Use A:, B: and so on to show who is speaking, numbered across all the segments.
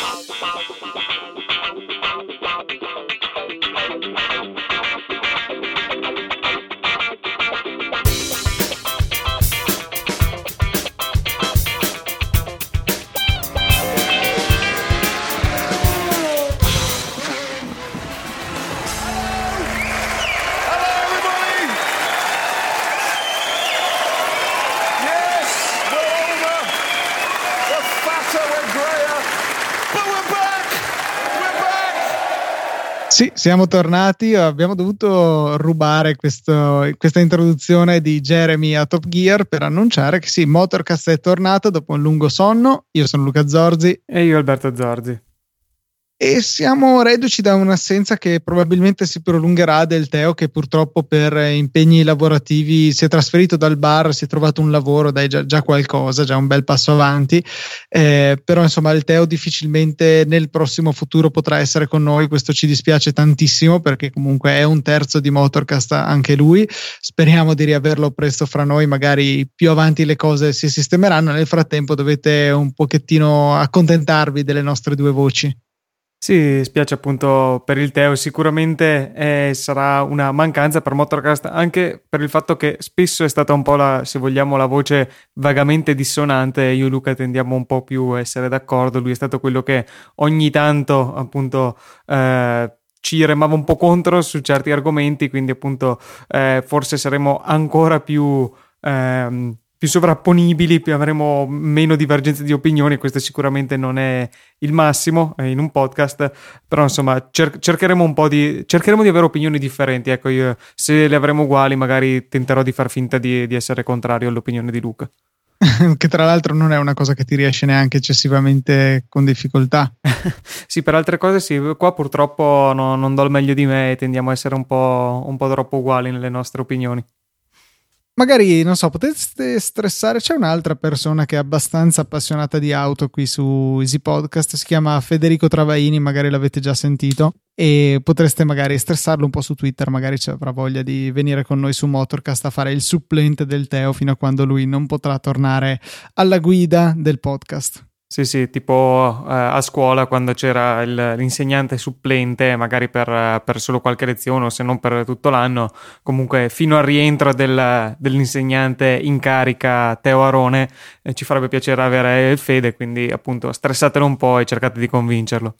A: pau, pau, pau. Siamo tornati, abbiamo dovuto rubare questo, questa introduzione di Jeremy a Top Gear per annunciare che sì, Motorcast è tornato dopo un lungo sonno. Io sono Luca Zorzi.
B: E io Alberto Zorzi
A: e siamo reduci da un'assenza che probabilmente si prolungherà del Teo che purtroppo per impegni lavorativi si è trasferito dal bar, si è trovato un lavoro, dai già, già qualcosa, già un bel passo avanti, eh, però insomma il Teo difficilmente nel prossimo futuro potrà essere con noi, questo ci dispiace tantissimo perché comunque è un terzo di Motorcast anche lui, speriamo di riaverlo presto fra noi, magari più avanti le cose si sistemeranno, nel frattempo dovete un pochettino accontentarvi delle nostre due voci.
B: Sì, spiace appunto per il Teo, sicuramente eh, sarà una mancanza per Motorcast anche per il fatto che spesso è stata un po' la, se vogliamo, la voce vagamente dissonante, io e Luca tendiamo un po' più a essere d'accordo, lui è stato quello che ogni tanto appunto eh, ci remava un po' contro su certi argomenti, quindi appunto eh, forse saremo ancora più... Ehm, più sovrapponibili, più avremo meno divergenze di opinioni. Questo sicuramente non è il massimo in un podcast, però insomma cer- cercheremo un po' di cercheremo di avere opinioni differenti. Ecco, io, se le avremo uguali, magari tenterò di far finta di, di essere contrario all'opinione di Luca.
A: che tra l'altro non è una cosa che ti riesce neanche eccessivamente con difficoltà.
B: sì, per altre cose sì, qua purtroppo no, non do il meglio di me e tendiamo a essere un po', un po' troppo uguali nelle nostre opinioni.
A: Magari, non so, potreste stressare. C'è un'altra persona che è abbastanza appassionata di auto qui su Easy Podcast. Si chiama Federico Travaini, magari l'avete già sentito. E potreste magari stressarlo un po' su Twitter. Magari ci avrà voglia di venire con noi su Motorcast a fare il supplente del Teo fino a quando lui non potrà tornare alla guida del podcast.
B: Sì, sì, tipo eh, a scuola quando c'era il, l'insegnante supplente, magari per, per, solo qualche lezione o se non per tutto l'anno, comunque fino al rientro del, dell'insegnante in carica Teo Arone, eh, ci farebbe piacere avere il Fede, quindi appunto stressatelo un po' e cercate di convincerlo.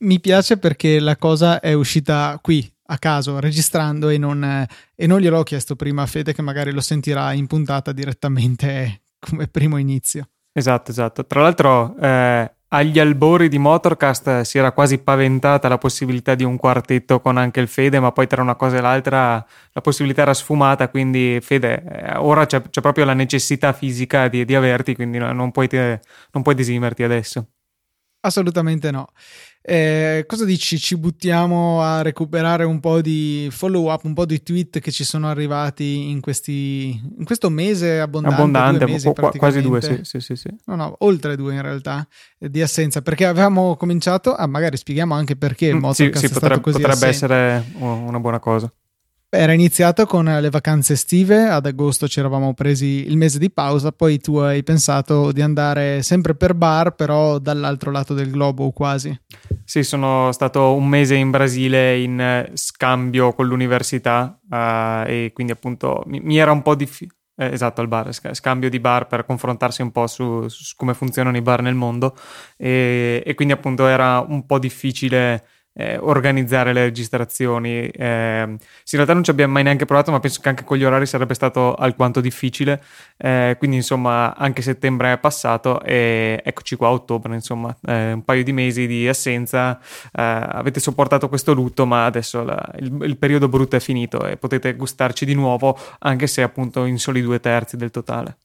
A: Mi piace perché la cosa è uscita qui a caso registrando e non, e non gliel'ho chiesto prima a Fede che magari lo sentirà in puntata direttamente come primo inizio.
B: Esatto, esatto. Tra l'altro, eh, agli albori di Motorcast si era quasi paventata la possibilità di un quartetto con anche il Fede, ma poi tra una cosa e l'altra la possibilità era sfumata, quindi Fede, eh, ora c'è, c'è, proprio la necessità fisica di, di averti, quindi non puoi, te, non puoi desimerti adesso.
A: Assolutamente no. Eh, cosa dici? Ci buttiamo a recuperare un po' di follow up, un po' di tweet che ci sono arrivati in, questi, in questo mese abbondante.
B: Abbondante, due mesi, qu- quasi due, sì, sì, sì, sì,
A: No, no, oltre due in realtà eh, di assenza perché avevamo cominciato, ah, magari spieghiamo anche perché il Motocast
B: sì, sì,
A: potrebbe,
B: potrebbe essere una buona cosa.
A: Era iniziato con le vacanze estive, ad agosto ci eravamo presi il mese di pausa, poi tu hai pensato di andare sempre per bar, però dall'altro lato del globo quasi.
B: Sì, sono stato un mese in Brasile in scambio con l'università uh, e quindi appunto mi, mi era un po' difficile. Eh, esatto, al bar, scambio di bar per confrontarsi un po' su, su come funzionano i bar nel mondo e, e quindi appunto era un po' difficile eh, organizzare le registrazioni. Eh, in realtà non ci abbiamo mai neanche provato, ma penso che anche con gli orari sarebbe stato alquanto difficile. Eh, quindi, insomma, anche settembre è passato e eccoci qua a ottobre, insomma, eh, un paio di mesi di assenza. Eh, avete sopportato questo lutto, ma adesso la, il, il, periodo brutto è finito e potete gustarci di nuovo, anche se appunto in soli due terzi del totale.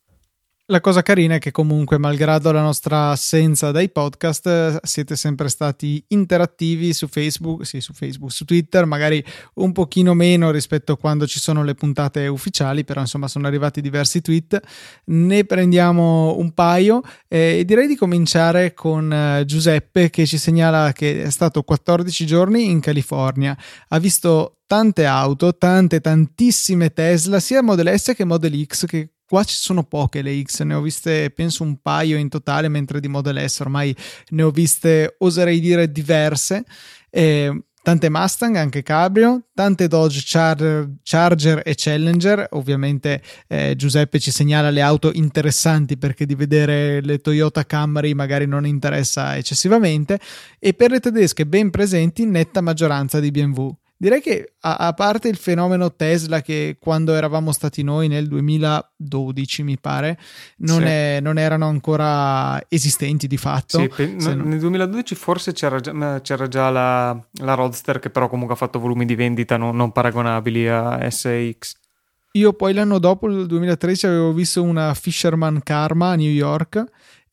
A: La cosa carina è che comunque, malgrado la nostra assenza dai podcast, siete sempre stati interattivi su Facebook, sì, su Facebook, su Twitter, magari un pochino meno rispetto a quando ci sono le puntate ufficiali, però insomma sono arrivati diversi tweet. Ne prendiamo un paio e direi di cominciare con eh, Giuseppe che ci segnala che è stato 14 giorni in California. Ha visto tante auto, tante, tantissime Tesla, sia Model S che Model X, che qua ci sono poche le X, ne ho viste penso un paio in totale, mentre di Model S ormai ne ho viste, oserei dire, diverse. Eh, tante Mustang, anche Cabrio, tante Dodge Charger, Charger e Challenger. Ovviamente eh, Giuseppe ci segnala le auto interessanti perché di vedere le Toyota Camry magari non interessa eccessivamente. E per le tedesche ben presenti, netta maggioranza di BMW. Direi che a, a, parte il fenomeno Tesla che quando eravamo stati noi nel 2012 mi pare non, sì. è, non erano ancora esistenti di fatto.
B: Sì, pe- no, nel 2012 forse c'era già, c'era già la, la, Roadster che però comunque ha fatto volumi di vendita non, non paragonabili a SX.
A: Io poi l'anno dopo, nel 2013, avevo visto una Fisherman Karma a New York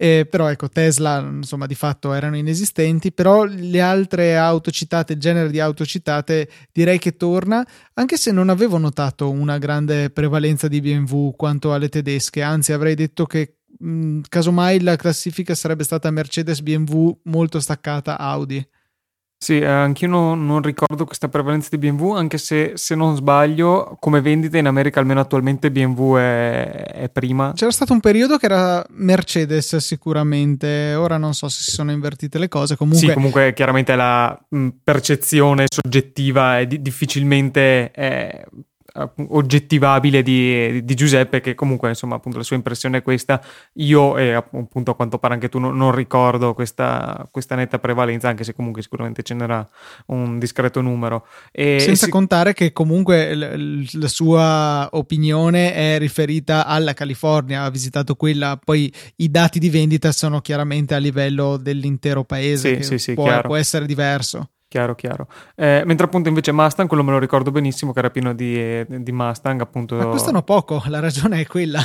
A: eh, però ecco, Tesla insomma di fatto erano inesistenti, però le altre auto citate, il genere di auto citate direi che torna, anche se non avevo notato una grande prevalenza di BMW quanto alle tedesche, anzi avrei detto che mh, casomai la classifica sarebbe stata Mercedes BMW molto staccata Audi.
B: Sì, eh, anch'io non, non, ricordo questa prevalenza di BMW, anche se se non sbaglio, come vendita in America almeno attualmente BMW è, è, prima.
A: C'era stato un periodo che era Mercedes sicuramente, ora non so se si sono invertite le cose. Comunque...
B: Sì, comunque chiaramente la mh, percezione soggettiva è di- difficilmente... È oggettivabile di, di, Giuseppe che comunque insomma appunto la sua impressione è questa. Io e appunto a quanto pare anche tu non, non ricordo questa, questa, netta prevalenza anche se comunque sicuramente ce n'era un discreto numero.
A: E, senza si... contare che comunque l- la sua opinione è riferita alla California ha visitato quella poi i dati di vendita sono chiaramente a livello dell'intero paese sì, sì, sì, può, può essere diverso
B: Chiaro, chiaro. Eh, mentre appunto invece Mustang, quello me lo ricordo benissimo, che era pieno di, di Mustang, appunto.
A: Ma costano poco, la ragione è quella.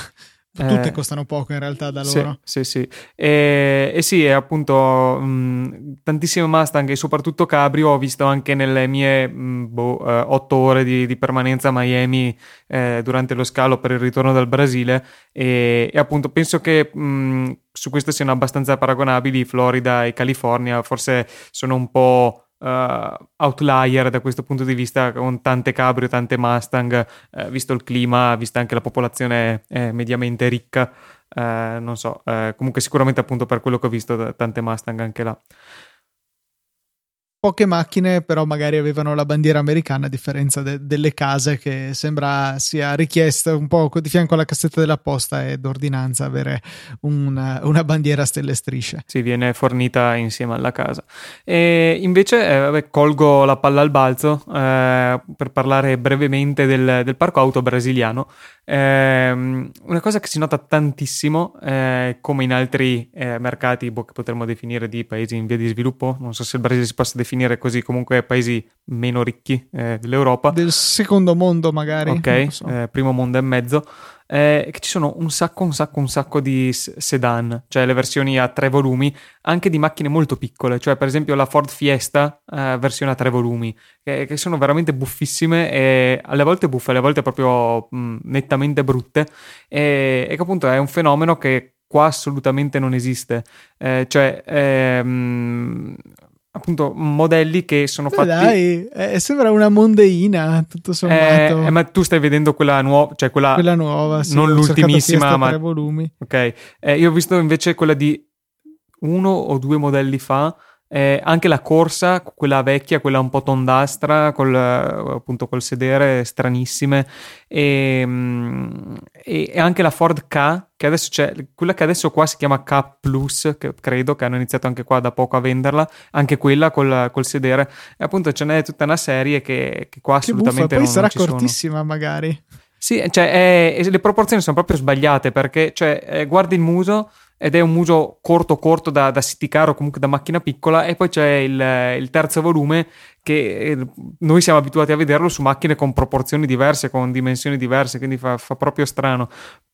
A: Tutte eh, costano poco in realtà da loro.
B: Sì, sì, sì. E, e sì, appunto mh, tantissime Mustang e soprattutto Cabrio ho visto anche nelle mie mh, boh, eh, otto ore di, di, permanenza a Miami eh, durante lo scalo per il ritorno dal Brasile e, e appunto penso che mh, su questo siano abbastanza paragonabili Florida e California, forse sono un po' uh, outlier da questo punto di vista con tante cabrio, tante Mustang, uh, visto il clima, vista anche la popolazione eh, mediamente ricca, uh, non so, comunque sicuramente appunto per quello che ho visto tante Mustang anche là
A: poche macchine però magari avevano la bandiera americana a differenza de- delle case che sembra sia richiesta un po' di fianco alla cassetta della posta e d'ordinanza avere una, una bandiera stelle e strisce.
B: Sì, viene fornita insieme alla casa. E invece eh, vabbè, colgo la palla al balzo eh, per parlare brevemente del, del parco auto brasiliano eh, una cosa che si nota tantissimo, eh, come in altri eh, mercati boh, che potremmo definire di paesi in via di sviluppo, non so se il Brasile si possa definire così, comunque paesi meno ricchi eh, dell'Europa.
A: Del secondo mondo magari.
B: Ok, so. Eh, primo mondo e mezzo eh, che ci sono un sacco, un sacco, un sacco di sedan, cioè le versioni a tre volumi, anche di macchine molto piccole, cioè per esempio la Ford Fiesta eh, versione a tre volumi, che, che, sono veramente buffissime e alle volte buffe, alle volte proprio mh, nettamente brutte e, e che appunto è un fenomeno che qua assolutamente non esiste. Eh, cioè, ehm, appunto modelli che sono fatti
A: dai eh, sembra una mondeina tutto sommato.
B: eh, eh, ma tu stai vedendo quella nuova cioè quella,
A: quella nuova sì,
B: non l'ultimissima ma
A: volumi.
B: Ok eh, io ho visto invece quella di uno o due modelli fa eh, anche la corsa, quella vecchia, quella un po' tondastra, col, appunto col sedere stranissime, e, mm, e, e, anche la Ford K, che adesso c'è, quella che adesso qua si chiama K Plus, che credo che hanno iniziato anche qua da poco a venderla, anche quella col, col sedere. E appunto ce n'è tutta una serie che, che qua assolutamente che
A: buffa,
B: poi
A: sarà cortissima magari.
B: Sì, cioè, è, le proporzioni sono proprio sbagliate perché cioè, eh, guardi il muso ed è un muso corto corto da, da city car o comunque da macchina piccola e poi c'è il, il, terzo volume che eh, noi siamo abituati a vederlo su macchine con proporzioni diverse, con dimensioni diverse, quindi fa, fa proprio strano.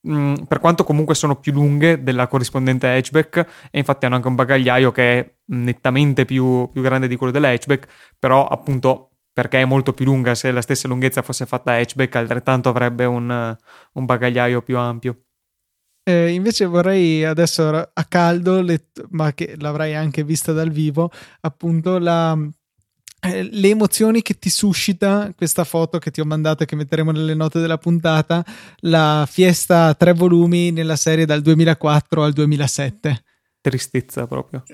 B: Mm, per quanto comunque sono più lunghe della corrispondente hatchback e infatti hanno anche un bagagliaio che è nettamente più, più grande di quello della hatchback, però appunto perché è molto più lunga, se la stessa lunghezza fosse fatta hatchback altrettanto avrebbe un, un bagagliaio più ampio.
A: Eh, invece vorrei adesso a caldo, let- ma che l'avrai anche vista dal vivo, appunto la eh, le emozioni che ti suscita questa foto che ti ho mandato e che metteremo nelle note della puntata, la Fiesta tre volumi nella serie dal 2004 al 2007.
B: Tristezza proprio.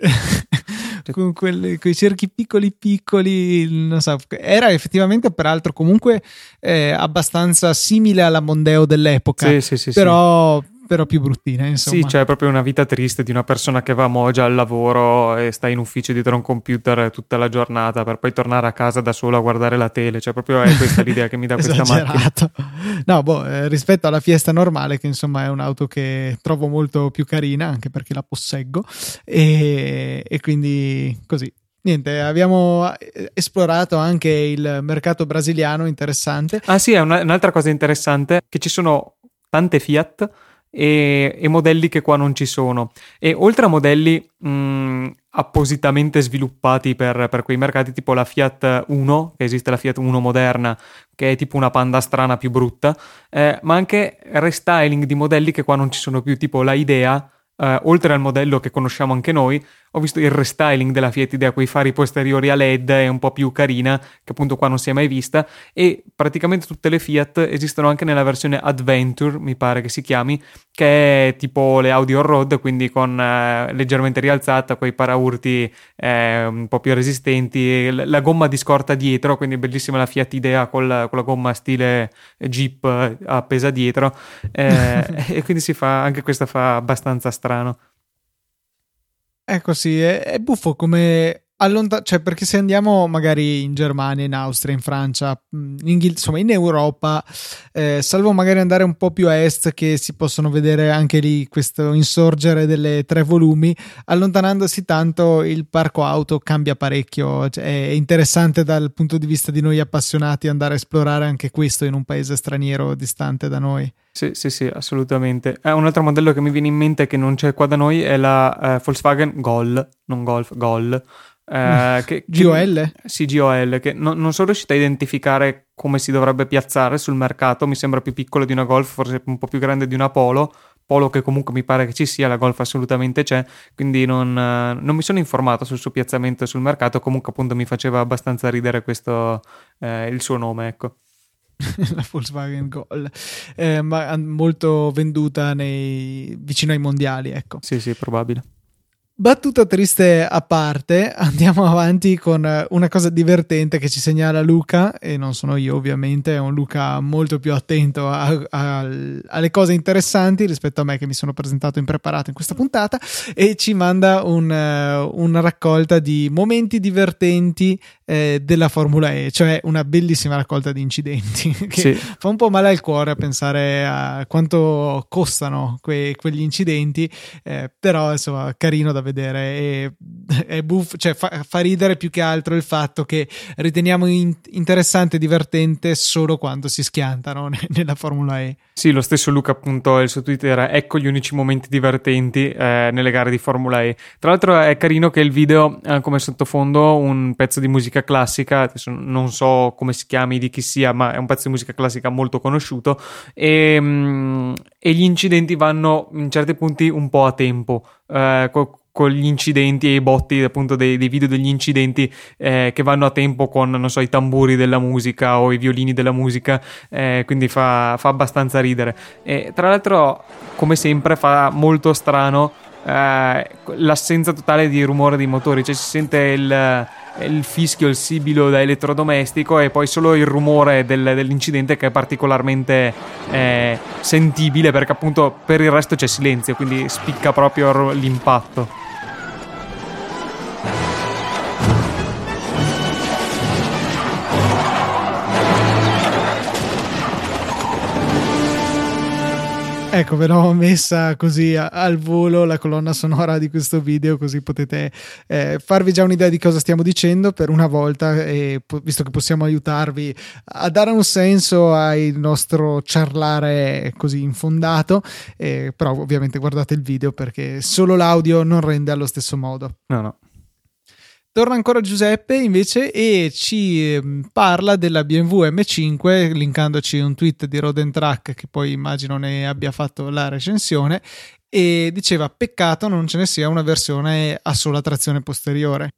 A: con quei cerchi piccoli piccoli, non so, era effettivamente peraltro comunque eh, abbastanza simile alla Mondeo dell'epoca,
B: sì, sì, sì,
A: però però più bruttine. Insomma.
B: Sì, cioè proprio una vita triste di una persona che va a Moja al lavoro e sta in ufficio dietro un computer tutta la giornata per poi tornare a casa da solo a guardare la tele. Cioè, proprio è questa l'idea che mi dà questa macchina.
A: No, boh, eh, rispetto alla Fiesta normale, che insomma è un'auto che trovo molto più carina, anche perché la posseggo, e, e quindi così. Niente, abbiamo eh, esplorato anche il mercato brasiliano interessante.
B: Ah sì, è una, un'altra cosa interessante che ci sono tante Fiat e, e, modelli che qua non ci sono. E oltre a modelli mh, appositamente sviluppati per, per, quei mercati, tipo la Fiat 1, che esiste la Fiat 1 moderna, che è tipo una panda strana più brutta, eh, ma anche restyling di modelli che qua non ci sono più, tipo la Idea. Uh, oltre al modello che conosciamo anche noi, ho visto il restyling della Fiat Idea, quei fari posteriori a LED è un po' più carina, che appunto qua non si è mai vista, e praticamente tutte le Fiat esistono anche nella versione Adventure, mi pare che si chiami, che è tipo le Audi on-road, quindi con eh, leggermente rialzata, quei paraurti eh, un po' più resistenti, la gomma di scorta dietro, quindi bellissima la Fiat Idea con la, con la gomma stile Jeep appesa dietro, eh, e quindi si fa, anche questa fa abbastanza strano.
A: Ecco sì, è, è buffo come allontan- cioè perché se andiamo magari in Germania, in Austria, in Francia, in Inghil- insomma in Europa, eh, salvo magari andare un po' più a est che si possono vedere anche lì questo insorgere delle tre volumi, allontanandosi tanto il parco auto cambia parecchio, cioè, è interessante dal punto di vista di noi appassionati andare a esplorare anche questo in un paese straniero distante da noi.
B: Sì, sì, sì, assolutamente. Eh, un altro modello che mi viene in mente che non c'è qua da noi è la eh, Volkswagen Gol, non Golf, Gol.
A: Eh, che, GOL?
B: Che, sì, GOL, che no, non sono riuscito a identificare come si dovrebbe piazzare sul mercato, mi sembra più piccolo di una Golf, forse un po' più grande di una Polo, Polo che comunque mi pare che ci sia, la Golf assolutamente c'è, quindi non, eh, non mi sono informato sul suo piazzamento sul mercato, comunque appunto mi faceva abbastanza ridere questo, eh, il suo nome, ecco.
A: la Volkswagen Gol, eh, ma molto venduta nei, vicino ai mondiali, ecco.
B: Sì, sì, probabile.
A: Battuta triste a parte, andiamo avanti con una cosa divertente che ci segnala Luca, e non sono io ovviamente, è un Luca molto più attento a, a, alle cose interessanti rispetto a me che mi sono presentato impreparato in questa puntata, e ci manda un, una raccolta di momenti divertenti eh, della Formula E, cioè una bellissima raccolta di incidenti, che sì. fa un po' male al cuore a pensare a quanto costano que, quegli incidenti, eh, però insomma carino da vedere. E, è buff, cioè fa, fa, ridere più che altro il fatto che riteniamo in, interessante e divertente solo quando si schiantano nella Formula E.
B: Sì, lo stesso Luca appunto il suo Twitter ecco gli unici momenti divertenti eh, nelle gare di Formula E. Tra l'altro è carino che il video ha come sottofondo un pezzo di musica classica, adesso non so come si chiami, di chi sia, ma è un pezzo di musica classica molto conosciuto e, mm, e gli incidenti vanno in certi punti un po' a tempo. Eh, con gli incidenti e i botti appunto dei, dei video degli incidenti eh, che vanno a tempo con non so i tamburi della musica o i violini della musica eh, quindi fa, fa, abbastanza ridere. E tra l'altro come sempre fa molto strano eh, l'assenza totale di rumore dei motori cioè si sente il il fischio, il sibilo da elettrodomestico e poi solo il rumore del, dell'incidente che è particolarmente eh, sentibile perché appunto per il resto c'è silenzio, quindi spicca proprio l'impatto.
A: Ecco, ve l'ho messa così al volo la colonna sonora di questo video, così potete eh, farvi già un'idea di cosa stiamo dicendo per una volta, e, visto che possiamo aiutarvi a dare un senso al nostro ciarlare così infondato. Eh, però ovviamente guardate il video perché solo l'audio non rende allo stesso modo.
B: No, no.
A: Torna ancora Giuseppe invece e ci ehm, parla della BMW M5 linkandoci un tweet di Roden Track che poi immagino ne abbia fatto la recensione e diceva peccato non ce ne sia una versione a sola trazione posteriore.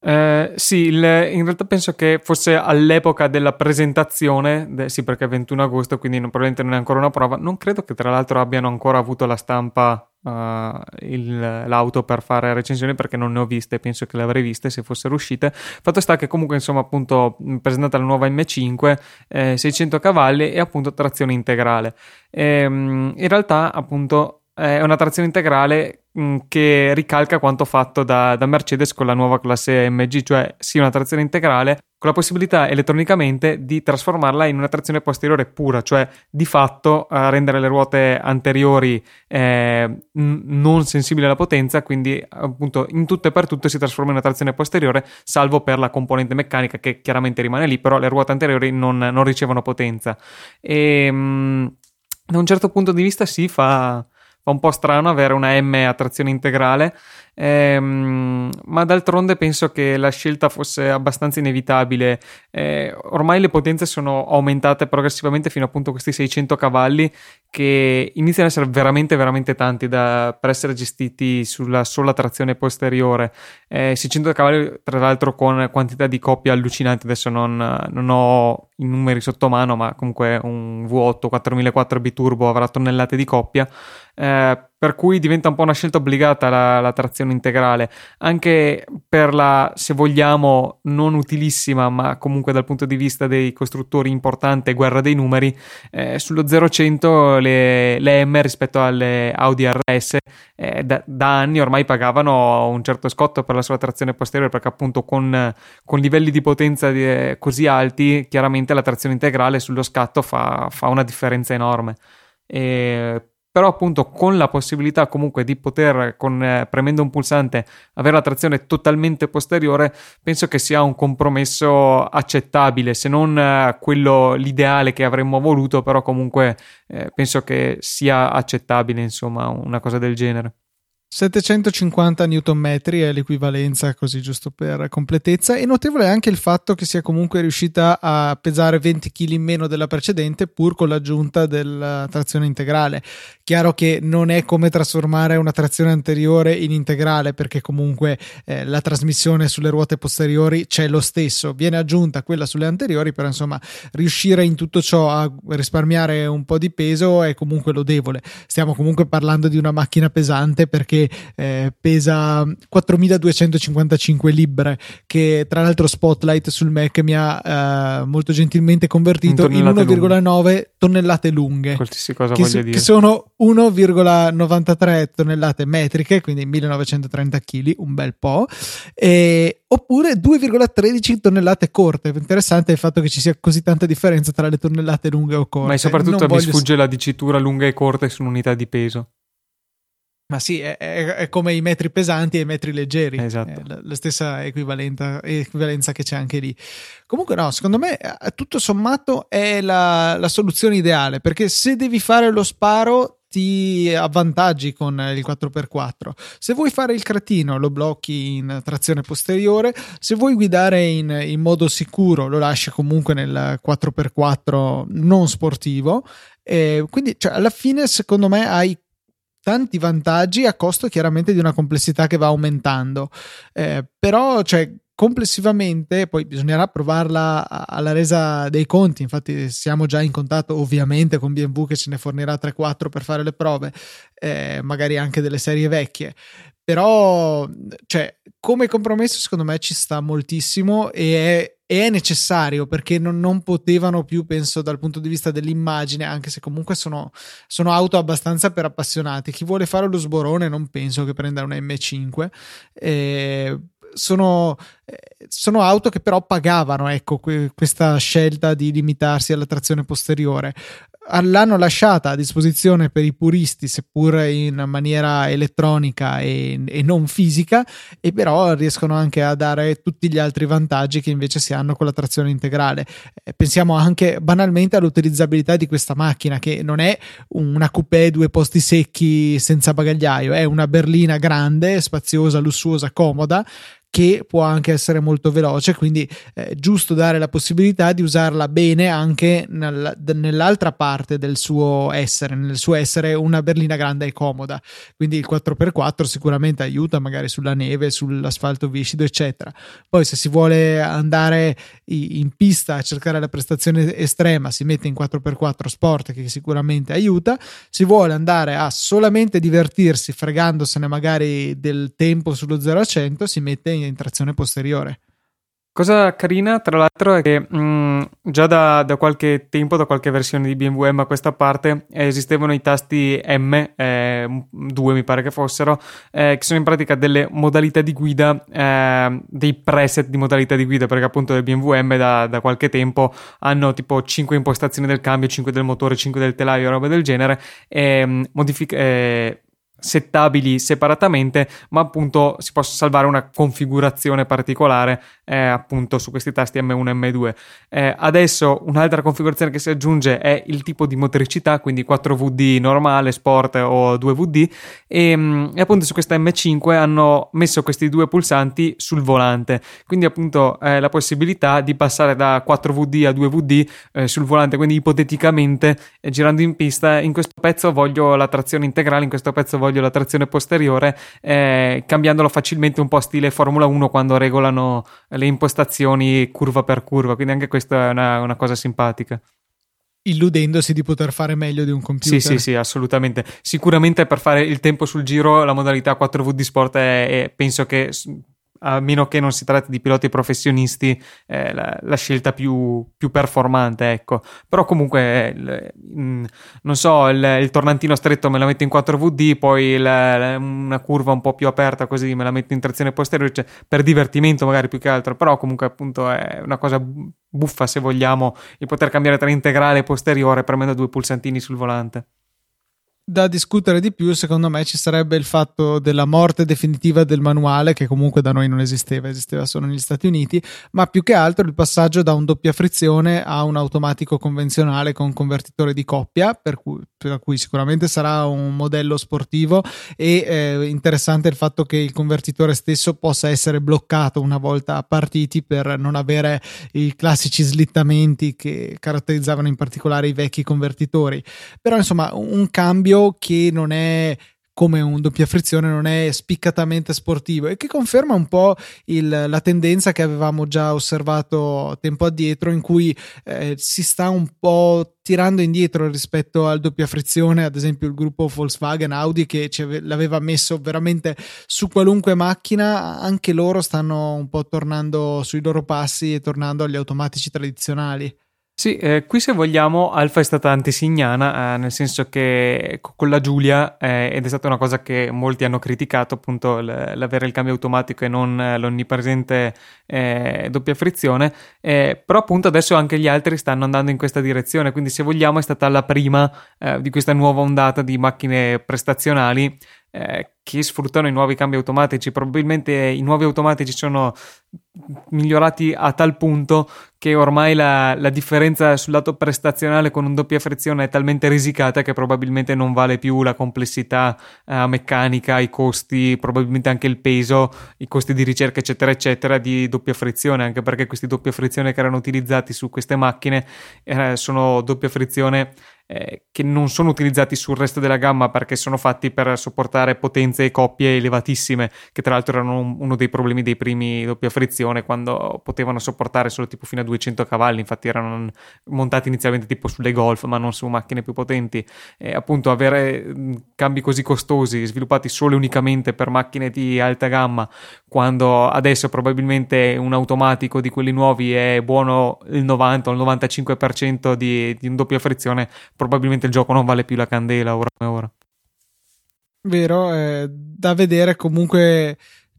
B: Eh, sì, il, in realtà penso che fosse all'epoca della presentazione, de, sì perché è 21 agosto, quindi non, probabilmente non è ancora una prova, non credo che tra l'altro abbiano ancora avuto la stampa uh, il, l'auto per fare recensioni perché non ne ho viste, penso che le avrei viste se fossero uscite. Fatto sta che comunque insomma appunto presentata la nuova M5, eh, 600 cavalli e appunto trazione integrale. E, ehm, in realtà appunto è una trazione integrale che ricalca quanto fatto da, da, Mercedes con la nuova classe MG, cioè sì una trazione integrale con la possibilità elettronicamente di trasformarla in una trazione posteriore pura, cioè di fatto uh, rendere le ruote anteriori eh, n- non sensibili alla potenza, quindi appunto in tutto e per tutto si trasforma in una trazione posteriore, salvo per la componente meccanica che chiaramente rimane lì, però le ruote anteriori non, non ricevono potenza. E mh, mm, da un certo punto di vista si fa fa un po' strano avere una M a trazione integrale, ehm, ma d'altronde penso che la scelta fosse abbastanza inevitabile. Eh, ormai le potenze sono aumentate progressivamente fino appunto a questi 600 cavalli che iniziano ad essere veramente veramente tanti da, per essere gestiti sulla sola trazione posteriore. Eh, 600 cavalli tra l'altro con quantità di coppie allucinanti, adesso non, non ho i numeri sotto mano, ma comunque un V8 4004 biturbo avrà tonnellate di coppia eh, per cui diventa un po' una scelta obbligata la, la, trazione integrale, anche per la, se vogliamo, non utilissima, ma comunque dal punto di vista dei costruttori importante guerra dei numeri, eh, sullo 0-100 le, le, M rispetto alle Audi RS eh, da, da, anni ormai pagavano un certo scotto per la sua trazione posteriore, perché appunto con, con livelli di potenza di, eh, così alti, chiaramente la trazione integrale sullo scatto fa, fa una differenza enorme. E però appunto con la possibilità comunque di poter con, eh, premendo un pulsante avere la trazione totalmente posteriore penso che sia un compromesso accettabile se non eh, quello l'ideale che avremmo voluto però comunque eh, penso che sia accettabile insomma una cosa del genere
A: 750 Nm è l'equivalenza, così giusto per completezza, e notevole anche il fatto che sia comunque riuscita a pesare 20 kg in meno della precedente, pur con l'aggiunta della trazione integrale. Chiaro che non è come trasformare una trazione anteriore in integrale, perché comunque eh, la trasmissione sulle ruote posteriori c'è lo stesso, viene aggiunta quella sulle anteriori, però insomma riuscire in tutto ciò a risparmiare un po' di peso è comunque lodevole. Stiamo comunque parlando di una macchina pesante perché che eh, pesa 4255 libbre, che tra l'altro Spotlight sul Mac mi ha eh, molto gentilmente convertito in, in 1,9 lunghe. tonnellate lunghe.
B: Qualsiasi cosa
A: che,
B: voglia dire.
A: Che sono 1,93 tonnellate metriche, quindi 1930 kg, un bel po'. E, oppure 2,13 tonnellate corte. Interessante il fatto che ci sia così tanta differenza tra le tonnellate lunghe o corte.
B: Ma soprattutto non mi sfugge s- la dicitura lunga e corte su un'unità di peso.
A: Ma sì, è, è, è, come i metri pesanti e i metri leggeri.
B: Esatto.
A: La, la, stessa equivalenza che c'è anche lì. Comunque, no, secondo me, eh, tutto sommato è la, la soluzione ideale perché se devi fare lo sparo ti avvantaggi con il 4x4. Se vuoi fare il cretino, lo blocchi in trazione posteriore. Se vuoi guidare in, in modo sicuro, lo lasci comunque nel 4x4 non sportivo. E quindi, cioè, alla fine, secondo me, hai tanti vantaggi a costo chiaramente di una complessità che va aumentando. Eh, però, cioè, complessivamente poi bisognerà provarla alla resa dei conti infatti siamo già in contatto ovviamente con BMW che ce ne fornirà 3-4 per fare le prove eh, magari anche delle serie vecchie però cioè, come compromesso secondo me ci sta moltissimo e è è necessario perché non, non, potevano più, penso, dal punto di vista dell'immagine, anche se comunque sono, sono, auto abbastanza per appassionati. Chi vuole fare lo sborone non penso che prenda una M5. Eh, sono, sono, auto che però pagavano ecco, questa scelta di limitarsi alla trazione posteriore l'hanno lasciata a disposizione per i puristi, seppur in maniera elettronica e, e, non fisica, e però riescono anche a dare tutti gli altri vantaggi che invece si hanno con la trazione integrale. Eh, pensiamo anche banalmente all'utilizzabilità di questa macchina, che non è una coupé due posti secchi senza bagagliaio, è una berlina grande, spaziosa, lussuosa, comoda, che può anche essere molto veloce, quindi è giusto dare la possibilità di usarla bene anche nel, nell'altra parte del suo essere, nel suo essere una berlina grande e comoda. Quindi il 4x4 sicuramente aiuta magari sulla neve, sull'asfalto viscido, eccetera. Poi se si vuole andare in pista a cercare la prestazione estrema, si mette in 4x4 sport che sicuramente aiuta. Si vuole andare a solamente divertirsi fregandosene magari del tempo sullo 0 a 100, si mette in trazione posteriore.
B: Cosa carina, tra l'altro, è che mh, mm, già da, da, qualche tempo, da qualche versione di BMW M a questa parte, eh, esistevano i tasti M, eh, due mi pare che fossero, eh, che sono in pratica delle modalità di guida, eh, dei preset di modalità di guida, perché appunto le BMW M da, da, qualche tempo hanno tipo 5 impostazioni del cambio, 5 del motore, 5 del telaio, roba del genere, e mm, modific- eh, settabili separatamente, ma appunto si possa salvare una configurazione particolare eh, appunto su questi tasti M1 e M2. Eh, adesso un'altra configurazione che si aggiunge è il tipo di motricità, quindi 4VD normale, sport o 2VD e, mm, e appunto su questa M5 hanno messo questi due pulsanti sul volante, quindi appunto eh, la possibilità di passare da 4VD a 2VD eh, sul volante, quindi ipoteticamente eh, girando in pista in questo pezzo voglio la trazione integrale, in questo pezzo voglio voglio la trazione posteriore, eh, cambiandolo facilmente un po' stile Formula 1 quando regolano le impostazioni curva per curva, quindi anche questa è una, una cosa simpatica
A: illudendosi di poter fare meglio di un computer.
B: Sì, sì, sì, assolutamente. Sicuramente per fare il tempo sul giro la modalità 4V sport è, è, penso che a meno che non si tratti di piloti professionisti, eh, la, la, scelta più, più, performante, ecco. Però comunque, eh, mm, non so, il, il, tornantino stretto me la metto in 4VD, poi la, la, una curva un po' più aperta così me la metto in trazione posteriore, cioè, per divertimento magari più che altro, però comunque appunto è una cosa buffa se vogliamo il poter cambiare tra integrale e posteriore premendo due pulsantini sul volante
A: da discutere di più, secondo me, ci sarebbe il fatto della morte definitiva del manuale, che comunque da noi non esisteva, esisteva solo negli Stati Uniti, ma più che altro il passaggio da un doppia frizione a un automatico convenzionale con convertitore di coppia, per cui, per cui sicuramente sarà un modello sportivo e eh, interessante il fatto che il convertitore stesso possa essere bloccato una volta partiti per non avere i classici slittamenti che caratterizzavano in particolare i vecchi convertitori. Però insomma un cambio che non è come un doppia frizione non è spiccatamente sportivo e che conferma un po' il, la tendenza che avevamo già osservato tempo addietro in cui eh, si sta un po' tirando indietro rispetto al doppia frizione ad esempio il gruppo Volkswagen Audi che l'aveva messo veramente su qualunque macchina anche loro stanno un po' tornando sui loro passi e tornando agli automatici tradizionali
B: sì, eh, qui se vogliamo Alfa è stata antisignana, eh, nel senso che con la Giulia, eh, ed è stata una cosa che molti hanno criticato, appunto l- l'avere il cambio automatico e non eh, l'onnipresente eh, doppia frizione, eh, però appunto adesso anche gli altri stanno andando in questa direzione, quindi se vogliamo è stata la prima di questa nuova ondata di macchine prestazionali eh, che sfruttano i nuovi cambi automatici. Probabilmente i nuovi automatici sono migliorati a tal punto che ormai la, la, differenza sul lato prestazionale con un doppia frizione è talmente risicata che probabilmente non vale più la complessità eh, meccanica, i costi, probabilmente anche il peso, i costi di ricerca, eccetera, eccetera, di doppia frizione, anche perché questi doppia frizione che erano utilizzati su queste macchine eh, sono doppia frizione eh, che non sono utilizzati sul resto della gamma perché sono fatti per sopportare potenze e coppie elevatissime, che tra l'altro erano uno dei problemi dei primi doppia frizione quando potevano sopportare solo tipo fino a 200 cavalli, infatti erano montati inizialmente tipo sulle Golf ma non su macchine più potenti. E appunto avere cambi così costosi sviluppati solo e unicamente per macchine di alta gamma, quando adesso probabilmente un automatico di quelli nuovi è buono il 90 o il 95% di, di un doppia frizione, probabilmente il gioco non vale più la candela ora come ora.
A: Vero, eh, da vedere comunque,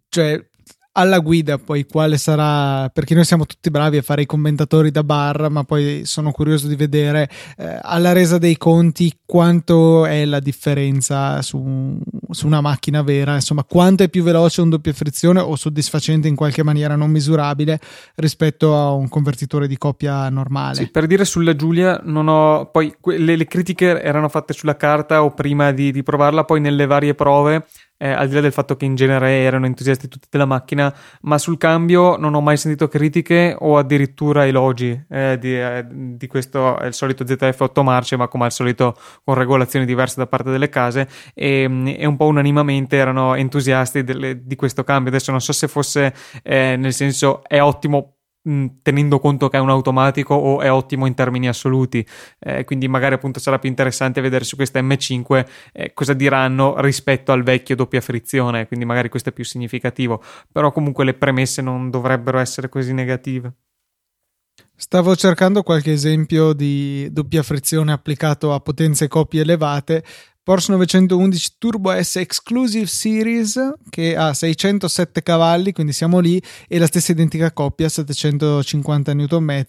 A: cioè alla guida poi quale sarà perché noi siamo tutti bravi a fare i commentatori da bar ma poi sono curioso di vedere eh, alla resa dei conti quanto è la differenza su, su, una macchina vera? Insomma quanto è più veloce un doppia frizione o soddisfacente in qualche maniera non misurabile rispetto a un convertitore di coppia normale?
B: Sì, per dire sulla Giulia non ho poi le, le critiche erano fatte sulla carta o prima di, di provarla poi nelle varie prove eh, al di là del fatto che in genere erano entusiasti tutti della macchina, ma sul cambio non ho mai sentito critiche o addirittura elogi eh, di, eh, di, questo, è il solito ZF 8 marce, ma come al solito con regolazioni diverse da parte delle case e, e un po' unanimamente erano entusiasti delle, di questo cambio. Adesso non so se fosse eh, nel senso è ottimo tenendo conto che è un automatico o è ottimo in termini assoluti. Eh, quindi magari appunto sarà più interessante vedere su questa M5 eh, cosa diranno rispetto al vecchio doppia frizione quindi magari questo è più significativo. Però comunque le premesse non dovrebbero essere così negative.
A: Stavo cercando qualche esempio di doppia frizione applicato a potenze coppie elevate Porsche 911 Turbo S Exclusive Series che ha 607 cavalli, quindi siamo lì, e la stessa identica coppia, 750 Nm,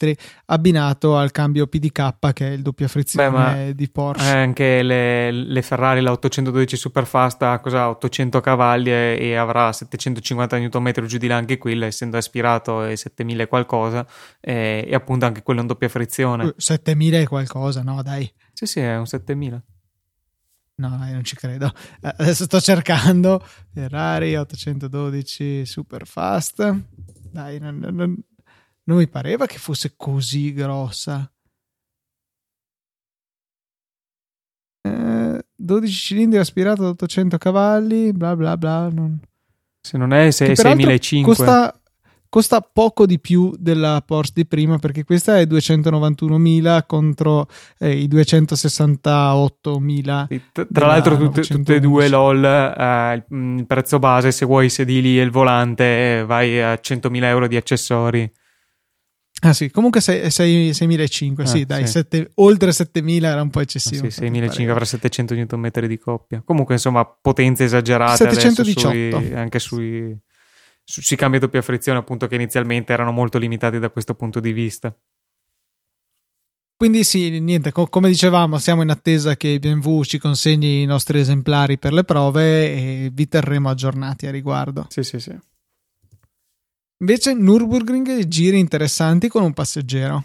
A: abbinato al cambio PDK che è il doppia frizione Beh, di Porsche.
B: Eh, anche le, le, Ferrari, la 812 Superfast ha cosa, 800 cavalli e, e, avrà 750 Nm giù di là anche quella, essendo aspirato e 7000 e qualcosa, e, e appunto anche quello è un doppia frizione.
A: 7000 e qualcosa, no dai.
B: Sì, sì, è un 7000.
A: No, io non ci credo. Eh, adesso sto cercando Ferrari 812 super fast. Dai, non, non, non mi pareva che fosse così grossa. Eh, 12 cilindri aspirato da 800 cavalli, bla bla bla. Non...
B: Se non è 6500.
A: Costa costa poco di più della Porsche di prima perché questa è 291.000 contro eh, i 268.000
B: sì, tra l'altro tutte, tutte, e due LOL eh, il prezzo base se vuoi i sedili e il volante eh, vai a 100.000 euro di accessori
A: Ah sì, comunque 6.500, ah, sì, dai, sì. 7, oltre 7.000 era un po' eccessivo.
B: Ah, sì, 6.500 avrà 700 Nm di coppia. Comunque, insomma, potenze esagerate 718. Sui, anche sui, sui cambi a doppia frizione, appunto, che inizialmente erano molto limitati da questo punto di vista.
A: Quindi sì, niente, co- come dicevamo, siamo in attesa che BMW ci consegni i nostri esemplari per le prove e vi terremo aggiornati a riguardo.
B: Sì, sì, sì.
A: Invece Nürburgring giri interessanti con un passeggero.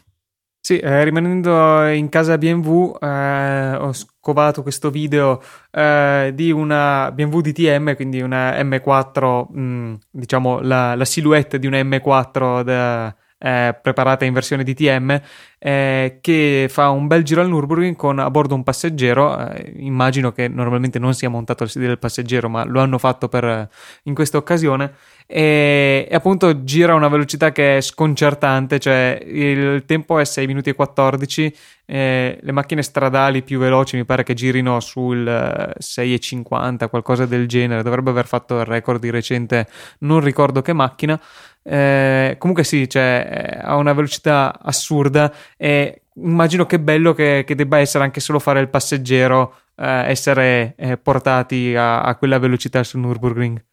B: Sì, eh, rimanendo in casa BMW, eh, ho scovato questo video eh, di una BMW DTM, quindi una M4, mh, mm, diciamo la, la, silhouette di una M4 da, eh, preparata in versione DTM, eh, che fa un bel giro al Nürburgring con a bordo un passeggero. Eh, immagino che normalmente non sia montato al sedile del passeggero, ma lo hanno fatto per, in questa occasione e, e, appunto gira a una velocità che è sconcertante, cioè il tempo è 6 minuti e 14, eh, le macchine stradali più veloci mi pare che girino sul 6,50, eh, qualcosa del genere, dovrebbe aver fatto il record di recente, non ricordo che macchina. Eh, comunque sì, cioè, ha una velocità assurda e immagino che bello che, che debba essere anche solo fare il passeggero, eh, essere eh, portati a, a quella velocità sul Nürburgring.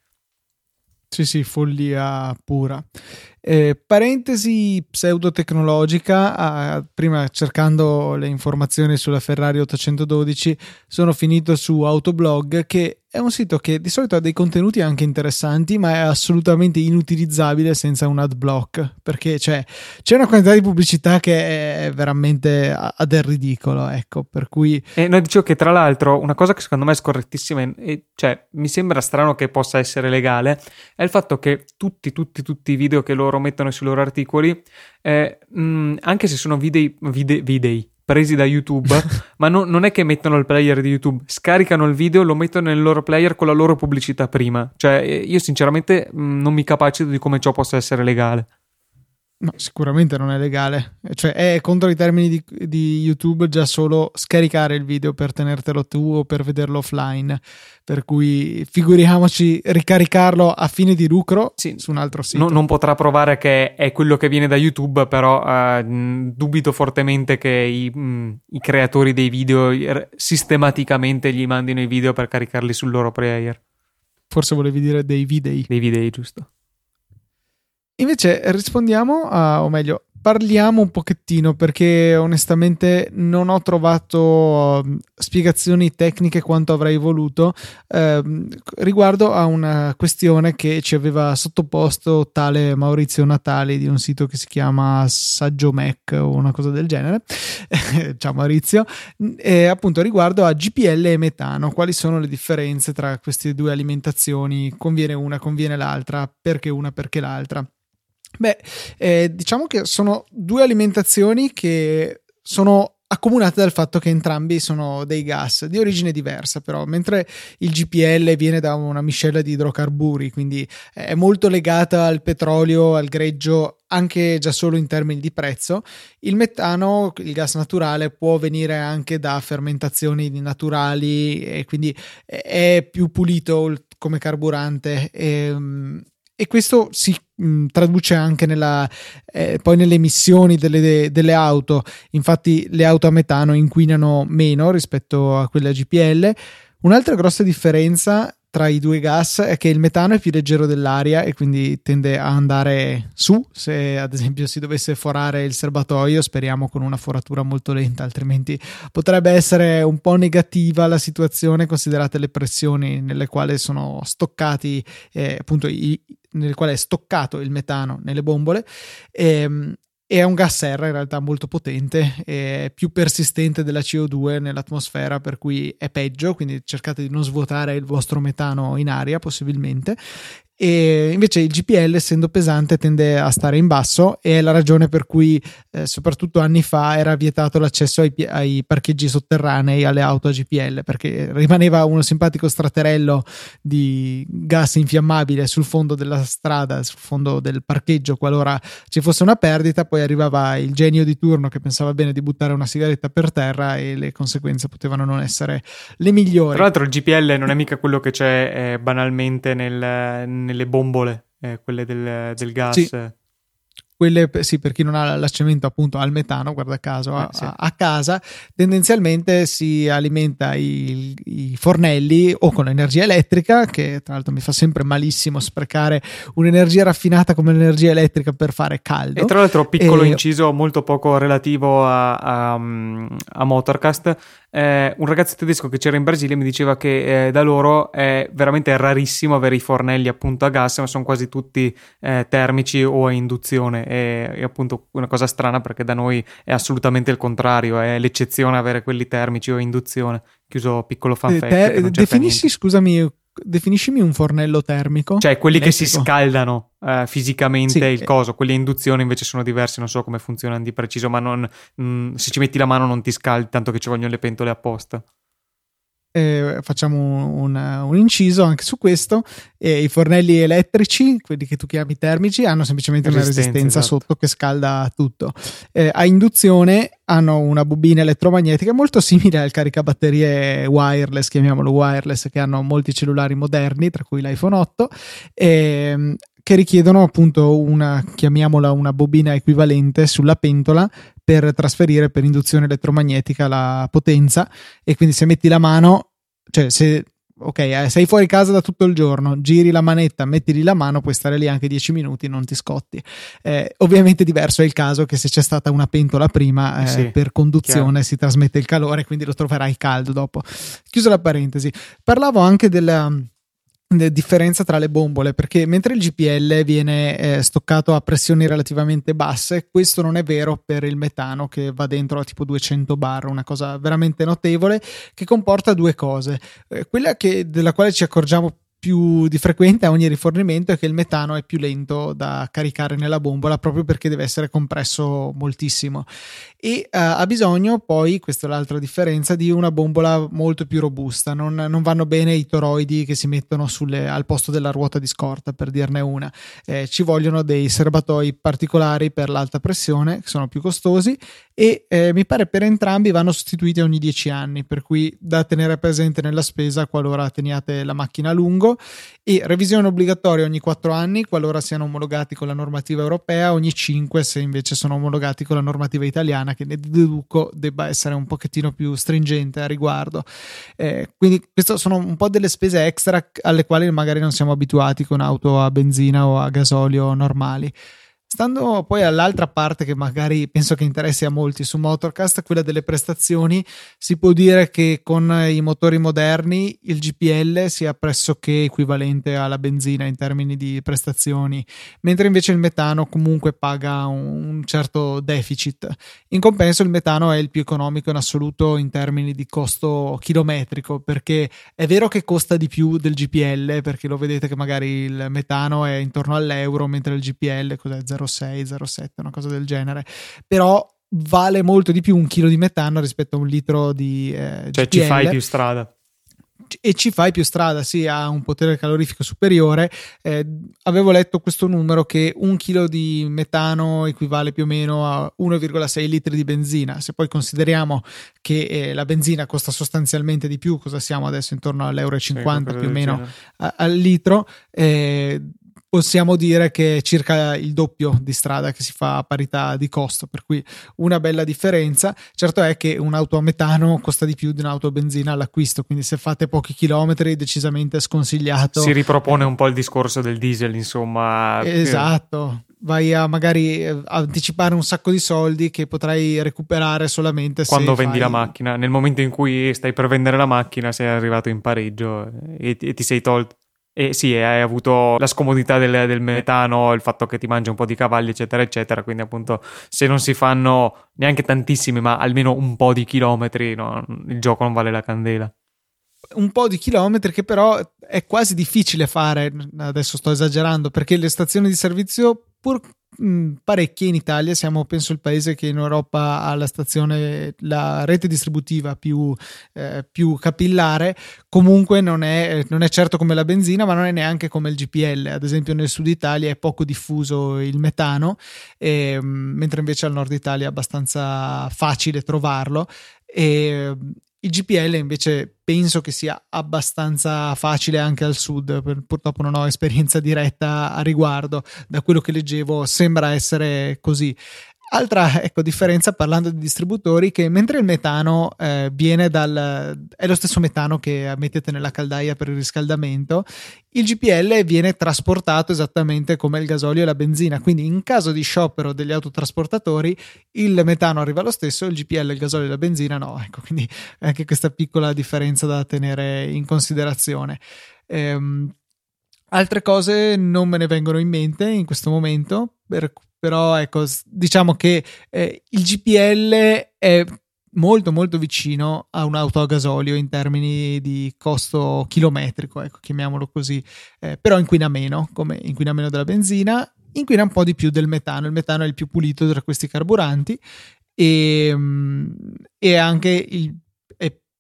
A: Sì, sì, follia pura. Eh, parentesi pseudotecnologica, ah, prima cercando le informazioni sulla Ferrari 812 sono finito su Autoblog che è un sito che di solito ha dei contenuti anche interessanti, ma è assolutamente inutilizzabile senza un ad block perché c'è, c'è una quantità di pubblicità che è veramente a, del ridicolo. Ecco, per cui.
B: E no, dicevo che tra l'altro una cosa che secondo me è scorrettissima, e cioè mi sembra strano che possa essere legale, è il fatto che tutti, tutti, tutti i video che loro mettono sui loro articoli, eh, mh, anche se sono video, video, video presi da YouTube, ma no, non è che mettono il player di YouTube, scaricano il video, lo mettono nel loro player con la loro pubblicità prima. Cioè, io sinceramente non mi capacito di come ciò possa essere legale.
A: No, sicuramente non è legale. Cioè, è contro i termini di, di, YouTube già solo scaricare il video per tenertelo tu o per vederlo offline. Per cui figuriamoci ricaricarlo a fine di lucro sì, su un altro sito.
B: No, non potrà provare che è quello che viene da YouTube, però uh, dubito fortemente che i, mh, mm, i, creatori dei video sistematicamente gli mandino i video per caricarli sul loro player.
A: Forse volevi dire dei video.
B: Dei video, giusto.
A: Invece rispondiamo a, o meglio, parliamo un pochettino perché onestamente non ho trovato uh, spiegazioni tecniche quanto avrei voluto uh, riguardo a una questione che ci aveva sottoposto tale Maurizio Natali di un sito che si chiama Saggio Mac o una cosa del genere. Ciao Maurizio. E appunto riguardo a GPL e metano, quali sono le differenze tra queste due alimentazioni? Conviene una, conviene l'altra? Perché una, perché l'altra? Beh, eh, diciamo che sono due alimentazioni che sono accomunate dal fatto che entrambi sono dei gas di origine diversa, però, mentre il GPL viene da una miscela di idrocarburi, quindi è molto legata al petrolio, al greggio, anche già solo in termini di prezzo, il metano, il gas naturale, può venire anche da fermentazioni naturali e quindi è più pulito come carburante. E, ehm, e questo si mh, traduce anche nella, eh, poi nelle emissioni delle, delle, auto. Infatti, le auto a metano inquinano meno rispetto a quelle a GPL. Un'altra grossa differenza tra i due gas è che il metano è più leggero dell'aria e quindi tende a andare su se ad esempio si dovesse forare il serbatoio speriamo con una foratura molto lenta altrimenti potrebbe essere un po' negativa la situazione considerate le pressioni nelle quali sono stoccati eh, appunto i, nel quale è stoccato il metano nelle bombole e, ehm, è un gas serra in realtà molto potente, è più persistente della CO2 nell'atmosfera, per cui è peggio, quindi cercate di non svuotare il vostro metano in aria possibilmente e invece il GPL essendo pesante tende a stare in basso e è la ragione per cui eh, soprattutto anni fa era vietato l'accesso ai, ai, parcheggi sotterranei alle auto a GPL perché rimaneva uno simpatico straterello di gas infiammabile sul fondo della strada, sul fondo del parcheggio qualora ci fosse una perdita, poi arrivava il genio di turno che pensava bene di buttare una sigaretta per terra e le conseguenze potevano non essere le migliori.
B: Tra l'altro il GPL non è mica quello che c'è eh, banalmente nel, nel nelle bombole, eh, quelle del, del gas.
A: Sì quelle sì, per chi non ha l'accendimento appunto al metano, guarda caso, a, eh, sì. a casa, tendenzialmente si alimenta i, i, fornelli o con energia elettrica, che tra l'altro mi fa sempre malissimo sprecare un'energia raffinata come l'energia elettrica per fare caldo.
B: E tra l'altro, piccolo e... inciso molto poco relativo a, a, a Motorcast, eh, un ragazzo tedesco che c'era in Brasile mi diceva che eh, da loro è veramente rarissimo avere i fornelli appunto a gas, ma sono quasi tutti eh, termici o a induzione. E, è appunto una cosa strana perché da noi è assolutamente il contrario, è l'eccezione avere quelli termici o a induzione. Chiuso piccolo fan fact. Te-
A: definisci, scusami, definiscimi un fornello termico.
B: Cioè quelli elettrico. che si scaldano uh, fisicamente sì, il coso, quelli a induzione invece sono diversi, non so come funzionano di preciso, ma non, mh, mm, se ci metti la mano non ti scaldi, tanto che ci vogliono le pentole apposta
A: eh, facciamo un, un, inciso anche su questo. Eh, I fornelli elettrici, quelli che tu chiami termici, hanno semplicemente resistenza, una resistenza esatto. sotto che scalda tutto. Eh, a induzione hanno una bobina elettromagnetica molto simile al caricabatterie wireless, chiamiamolo wireless, che hanno molti cellulari moderni, tra cui l'iPhone 8. Che richiedono appunto una, chiamiamola una bobina equivalente sulla pentola per trasferire per induzione elettromagnetica la potenza e quindi se metti la mano, cioè se ok, eh, sei fuori casa da tutto il giorno, giri la manetta, metti lì la mano, puoi stare lì anche 10 minuti, non ti scotti. Eh, ovviamente diverso è il caso che se c'è stata una pentola prima, eh, sì, per conduzione chiaro. si trasmette il calore, quindi lo troverai caldo dopo. Chiuso la parentesi, parlavo anche della differenza tra le bombole perché mentre il GPL viene eh, stoccato a pressioni relativamente basse questo non è vero per il metano che va dentro a tipo 200 bar una cosa veramente notevole che comporta due cose. Eh, quella che, della quale ci accorgiamo più di frequente a ogni rifornimento è che il metano è più lento da caricare nella bombola proprio perché deve essere compresso moltissimo e uh, ha bisogno poi, questa è l'altra differenza, di una bombola molto più robusta. Non, non vanno bene i toroidi che si mettono sulle, al posto della ruota di scorta, per dirne una. Eh, ci vogliono dei serbatoi particolari per l'alta pressione, che sono più costosi e eh, mi pare per entrambi vanno sostituiti ogni 10 anni, per cui da tenere presente nella spesa qualora teniate la macchina a lungo e revisione obbligatoria ogni 4 anni qualora siano omologati con la normativa europea, ogni 5 se invece sono omologati con la normativa italiana che ne deduco debba essere un pochettino più stringente a riguardo. Eh, quindi queste sono un po' delle spese extra alle quali magari non siamo abituati con auto a benzina o a gasolio normali. Stando poi all'altra parte che magari penso che interessi a molti su Motorcast, quella delle prestazioni, si può dire che con i motori moderni il GPL sia pressoché equivalente alla benzina in termini di prestazioni, mentre invece il metano comunque paga un certo deficit. In compenso il metano è il più economico in assoluto in termini di costo chilometrico, perché è vero che costa di più del GPL, perché lo vedete che magari il metano è intorno all'euro, mentre il GPL cos'è 0 0,6, 0,7, una cosa del genere. Però vale molto di più un chilo di metano rispetto a un litro di eh,
B: cioè
A: GPL.
B: ci fai più strada
A: e ci fai più strada, sì, ha un potere calorifico superiore. Eh, avevo letto questo numero che un chilo di metano equivale più o meno a 1,6 litri di benzina. Se poi consideriamo che eh, la benzina costa sostanzialmente di più, cosa siamo adesso intorno all'euro 50 sì, più o meno a, al litro, eh, possiamo dire che è circa il doppio di strada che si fa a parità di costo, per cui una bella differenza. Certo è che un'auto a metano costa di più di un'auto a benzina all'acquisto, quindi se fate pochi chilometri decisamente sconsigliato.
B: Si ripropone un po' il discorso del diesel, insomma.
A: Esatto. Vai a magari eh, anticipare un sacco di soldi che potrai recuperare solamente
B: quando vendi
A: fai...
B: la macchina. Nel momento in cui stai per vendere la macchina, sei arrivato in pareggio e, e ti sei tolto e sì, hai avuto la scomodità del, del, metano, il fatto che ti mangia un po' di cavalli, eccetera, eccetera. Quindi, appunto, se non si fanno neanche tantissimi, ma almeno un po' di chilometri, no, il gioco non vale la candela.
A: Un po' di chilometri che però è quasi difficile fare. Adesso sto esagerando perché le stazioni di servizio, pur Mm, parecchie in Italia, siamo penso il paese che in Europa ha la stazione, la rete distributiva più, eh, più capillare, comunque non è, non è, certo come la benzina, ma non è neanche come il GPL, ad esempio nel sud Italia è poco diffuso il metano, e, mm, mentre invece al nord Italia è abbastanza facile trovarlo. E, il GPL invece penso che sia abbastanza facile anche al sud, purtroppo non ho esperienza diretta a riguardo, da quello che leggevo sembra essere così. Altra ecco, differenza parlando di distributori che mentre il metano eh, viene dal è lo stesso metano che mettete nella caldaia per il riscaldamento, il GPL viene trasportato esattamente come il gasolio e la benzina, quindi in caso di sciopero degli autotrasportatori il metano arriva lo stesso, il GPL, il gasolio e la benzina no, ecco, quindi anche questa piccola differenza da tenere in considerazione. Ehm, altre cose non me ne vengono in mente in questo momento, per però ecco, diciamo che eh, il GPL è molto molto vicino a un'auto a gasolio in termini di costo chilometrico, ecco, chiamiamolo così, eh, però inquina meno, come inquina meno della benzina, inquina un po' di più del metano, il metano è il più pulito tra questi carburanti e, mm, e anche il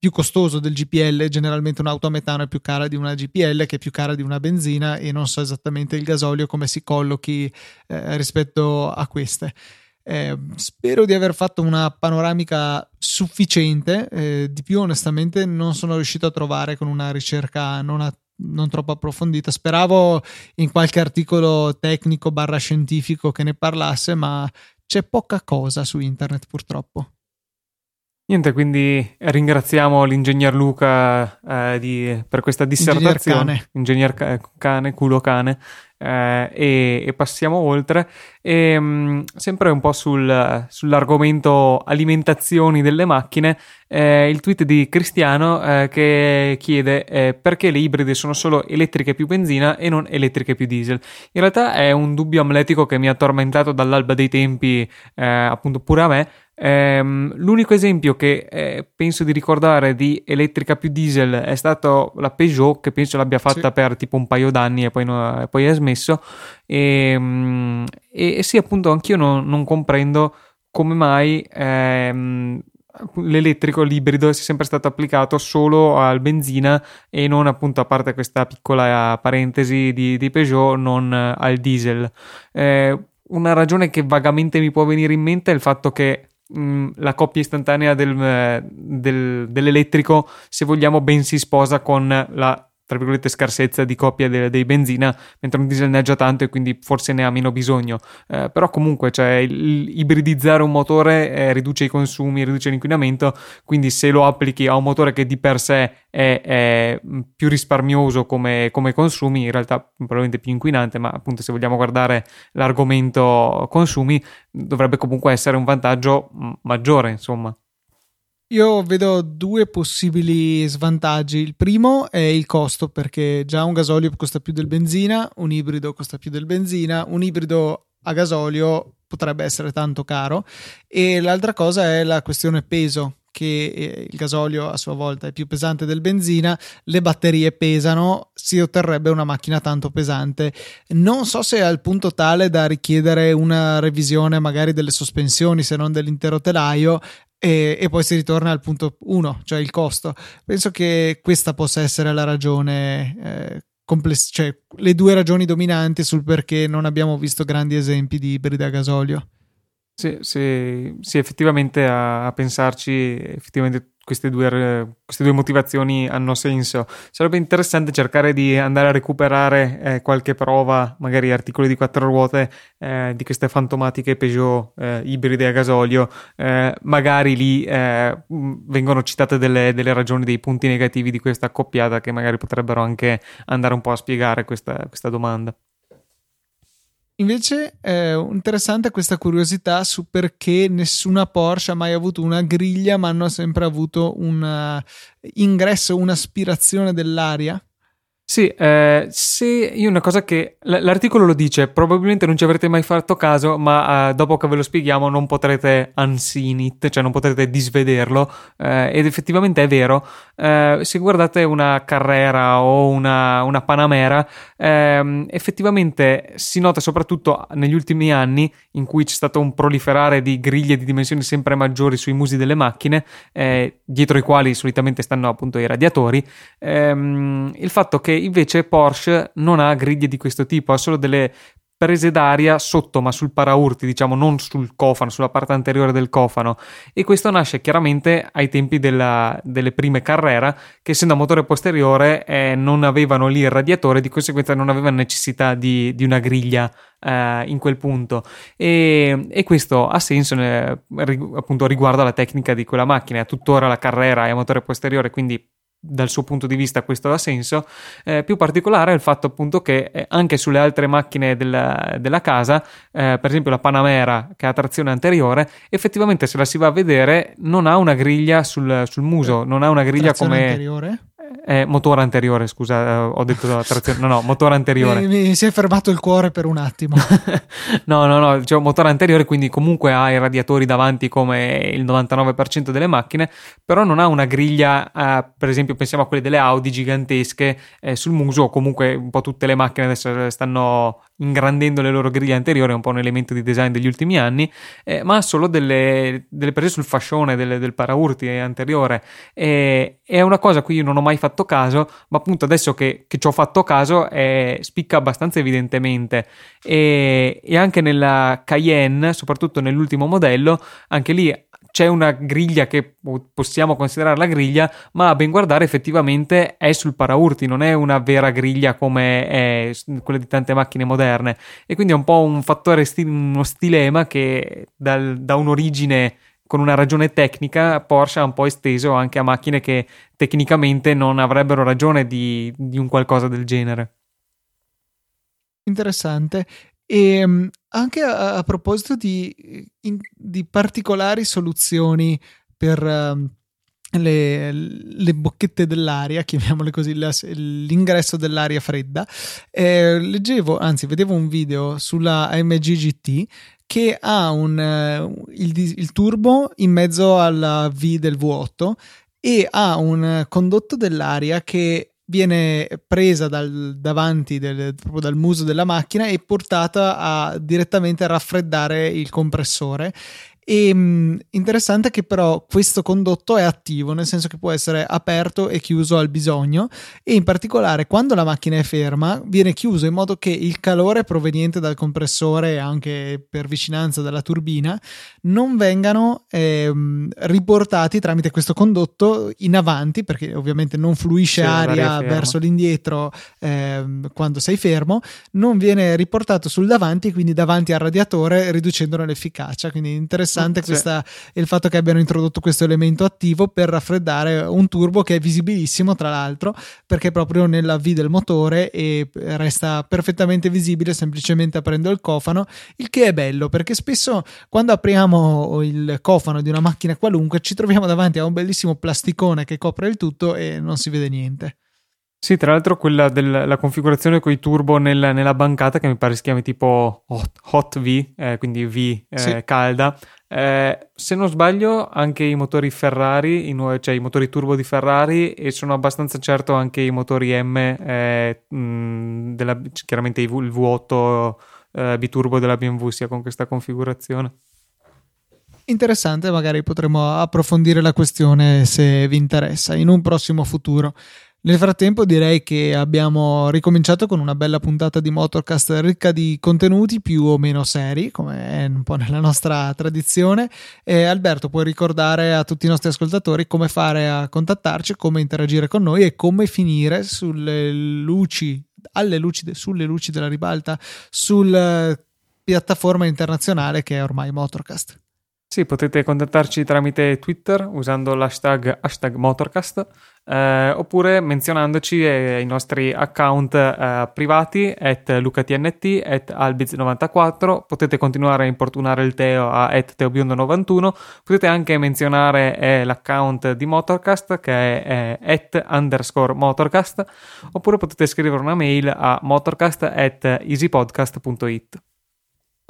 A: più costoso del GPL, generalmente un'auto a metano è più cara di una GPL che è più cara di una benzina e non so esattamente il gasolio come si collochi eh, rispetto a queste. Eh, spero di aver fatto una panoramica sufficiente, eh, di più onestamente non sono riuscito a trovare con una ricerca non, a, non troppo approfondita. Speravo in qualche articolo tecnico barra scientifico che ne parlasse, ma c'è poca cosa su internet purtroppo.
B: Niente, quindi ringraziamo l'ingegner Luca eh, di, per questa dissertazione. Ingegner cane, cane culo cane. Eh, e, e, passiamo oltre. E, mh, mm, sempre un po' sul, sull'argomento alimentazioni delle macchine, eh, il tweet di Cristiano eh, che chiede eh, perché le ibride sono solo elettriche più benzina e non elettriche più diesel. In realtà è un dubbio amletico che mi ha tormentato dall'alba dei tempi, eh, appunto pure a me. Ehm, l'unico esempio che eh, penso di ricordare di elettrica più diesel è stato la Peugeot, che penso l'abbia fatta sì. per tipo un paio d'anni e poi, no, poi è smesso. Ehm, e, e, sì, appunto, anch'io non, non comprendo come mai ehm, l'elettrico, l'ibrido sia sempre stato applicato solo al benzina e non appunto a parte questa piccola parentesi di, di Peugeot non al diesel. Eh, una ragione che vagamente mi può venire in mente è il fatto che Mm, la coppia istantanea del, del, dell'elettrico, se vogliamo, ben si sposa con la tra virgolette scarsezza di coppia de- dei benzina, mentre un diesel ne ha già tanto e quindi forse ne ha meno bisogno. Eh, però comunque cioè, il, ibridizzare un motore eh, riduce i consumi, riduce l'inquinamento, quindi se lo applichi a un motore che di per sé è, è più risparmioso come, come, consumi, in realtà probabilmente più inquinante, ma appunto se vogliamo guardare l'argomento consumi dovrebbe comunque essere un vantaggio maggiore, insomma.
A: Io vedo due possibili svantaggi. Il primo è il costo, perché già un gasolio costa più del benzina, un ibrido costa più del benzina, un ibrido a gasolio potrebbe essere tanto caro. E l'altra cosa è la questione peso, che eh, il gasolio a sua volta è più pesante del benzina, le batterie pesano, si otterrebbe una macchina tanto pesante. Non so se è al punto tale da richiedere una revisione magari delle sospensioni, se non dell'intero telaio, e, e, poi si ritorna al punto 1, cioè il costo. Penso che questa possa essere la ragione, eh, compless- cioè le due ragioni dominanti sul perché non abbiamo visto grandi esempi di ibrida a gasolio.
B: Sì, sì, sì effettivamente a, a pensarci, effettivamente queste due, queste due, motivazioni hanno senso. Sarebbe interessante cercare di andare a recuperare eh, qualche prova, magari articoli di quattro ruote eh, di queste fantomatiche Peugeot eh, ibride a gasolio. Eh, magari lì eh, vengono citate delle, delle, ragioni, dei punti negativi di questa accoppiata che magari potrebbero anche andare un po' a spiegare questa, questa domanda.
A: Invece è interessante questa curiosità su perché nessuna Porsche ha mai avuto una griglia, ma hanno sempre avuto un uh, ingresso, un'aspirazione dell'aria.
B: Sì, eh, se io una cosa che l'articolo lo dice, probabilmente non ci avrete mai fatto caso, ma eh, dopo che ve lo spieghiamo non potrete unseen it, cioè non potrete disvederlo, eh, ed effettivamente è vero. Eh, se guardate una Carrera o una, una Panamera, ehm, effettivamente si nota soprattutto negli ultimi anni in cui c'è stato un proliferare di griglie di dimensioni sempre maggiori sui musi delle macchine, eh, dietro i quali solitamente stanno appunto i radiatori, ehm, il fatto che invece Porsche non ha griglie di questo tipo, ha solo delle prese d'aria sotto, ma sul paraurti, diciamo, non sul cofano, sulla parte anteriore del cofano. E questo nasce chiaramente ai tempi della, delle prime Carrera, che essendo a motore posteriore eh, non avevano lì il radiatore, di conseguenza non avevano necessità di, di una griglia eh, in quel punto. E, e questo ha senso, eh, appunto, riguardo alla tecnica di quella macchina. Tuttora la Carrera è a motore posteriore, quindi dal suo punto di vista questo ha senso. Eh, più particolare è il fatto appunto che eh, anche sulle altre macchine della, della casa, eh, per esempio la Panamera che ha trazione anteriore, effettivamente se la si va a vedere non ha una griglia sul, sul muso, non ha una griglia trazione come... Anteriore? Eh, motore anteriore, scusa, eh, ho detto trazione. No, no, motore anteriore.
A: Mi, mi, si è fermato il cuore per un attimo.
B: no, no, no, cioè motore anteriore, quindi comunque ha i radiatori davanti come il 99% delle macchine, però non ha una griglia, eh, per esempio pensiamo a quelle delle Audi gigantesche eh, sul muso, o comunque un po' tutte le macchine adesso stanno ingrandendo le loro griglie anteriori, è un po' un elemento di design degli ultimi anni, eh, ma solo delle, delle, prese sul fascione delle, del paraurti anteriore. È una cosa a cui io non ho mai fatto caso, ma appunto adesso che, che ci ho fatto caso eh, spicca abbastanza evidentemente. E, e anche nella Cayenne, soprattutto nell'ultimo modello, anche lì c'è una griglia che possiamo considerare la griglia, ma a ben guardare effettivamente è sul paraurti, non è una vera griglia come quella di tante macchine moderne. E quindi è un po' un fattore, uno stilema che dal, da un'origine con una ragione tecnica Porsche ha un po' esteso anche a macchine che tecnicamente non avrebbero ragione di, di un qualcosa del genere.
A: Interessante. E ehm, anche a, a proposito di, in, di, particolari soluzioni per uh, le, le, bocchette dell'aria, chiamiamole così, la, l'ingresso dell'aria fredda, eh, leggevo, anzi vedevo un video sulla AMG GT che ha un, uh, il, il turbo in mezzo alla V del V8 e ha un condotto dell'aria che viene presa dal davanti del, proprio dal muso della macchina e portata a direttamente a raffreddare il compressore E mh, mm, interessante che però questo condotto è attivo, nel senso che può essere aperto e chiuso al bisogno e in particolare quando la macchina è ferma viene chiuso in modo che il calore proveniente dal compressore anche per vicinanza dalla turbina non vengano eh, riportati tramite questo condotto in avanti perché ovviamente non fluisce sì, aria verso l'indietro eh, quando sei fermo, non viene riportato sul davanti quindi davanti al radiatore riducendone l'efficacia. Quindi interessante mm, questa, il fatto che abbiano introdotto questo elemento attivo per raffreddare un turbo che è visibilissimo tra l'altro perché è proprio nella V del motore e resta perfettamente visibile semplicemente aprendo il cofano, il che è bello perché spesso quando apriamo il cofano di una macchina qualunque ci troviamo davanti a un bellissimo plasticone che copre il tutto e non si vede niente.
B: Sì, tra l'altro quella della configurazione con i turbo nel, nella bancata che mi pare si chiami tipo Hot, hot V, eh, quindi V eh, sì. calda. Eh, se non sbaglio, anche i motori Ferrari, i nuovi, cioè i motori turbo di Ferrari, e sono abbastanza certo anche i motori M, eh, mh, della, chiaramente il V8 eh, biturbo della BMW sia con questa configurazione.
A: Interessante, magari potremo approfondire la questione se vi interessa in un prossimo futuro. Nel frattempo direi che abbiamo ricominciato con una bella puntata di Motorcast ricca di contenuti più o meno seri, come è un po' nella nostra tradizione. E Alberto, puoi ricordare a tutti i nostri ascoltatori come fare a contattarci, come interagire con noi e come finire sulle luci, alle luci, sulle luci della ribalta, sulla piattaforma internazionale che è ormai Motorcast.
B: Sì, potete contattarci tramite Twitter usando l'hashtag hashtag Motorcast eh, oppure menzionandoci eh, i nostri account eh, privati at lucatnt at albiz94. Potete continuare a importunare il Teo a at teobiondo91 potete anche menzionare eh, l'account di Motorcast che è at underscore Motorcast. Oppure potete scrivere una mail a motorcast at easypodcast.it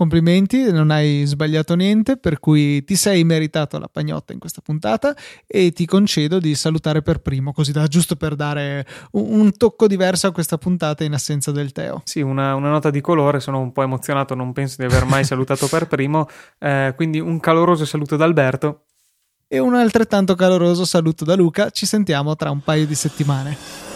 A: Complimenti, non hai sbagliato niente, per cui ti sei meritato la pagnotta in questa puntata e ti concedo di salutare per primo, così da giusto per dare un, un tocco diverso a questa puntata in assenza del Teo.
B: Sì, una, una, nota di colore, sono un po' emozionato, non penso di aver mai salutato per primo, eh, quindi un caloroso saluto da Alberto.
A: E un altrettanto caloroso saluto da Luca, ci sentiamo tra un paio di settimane.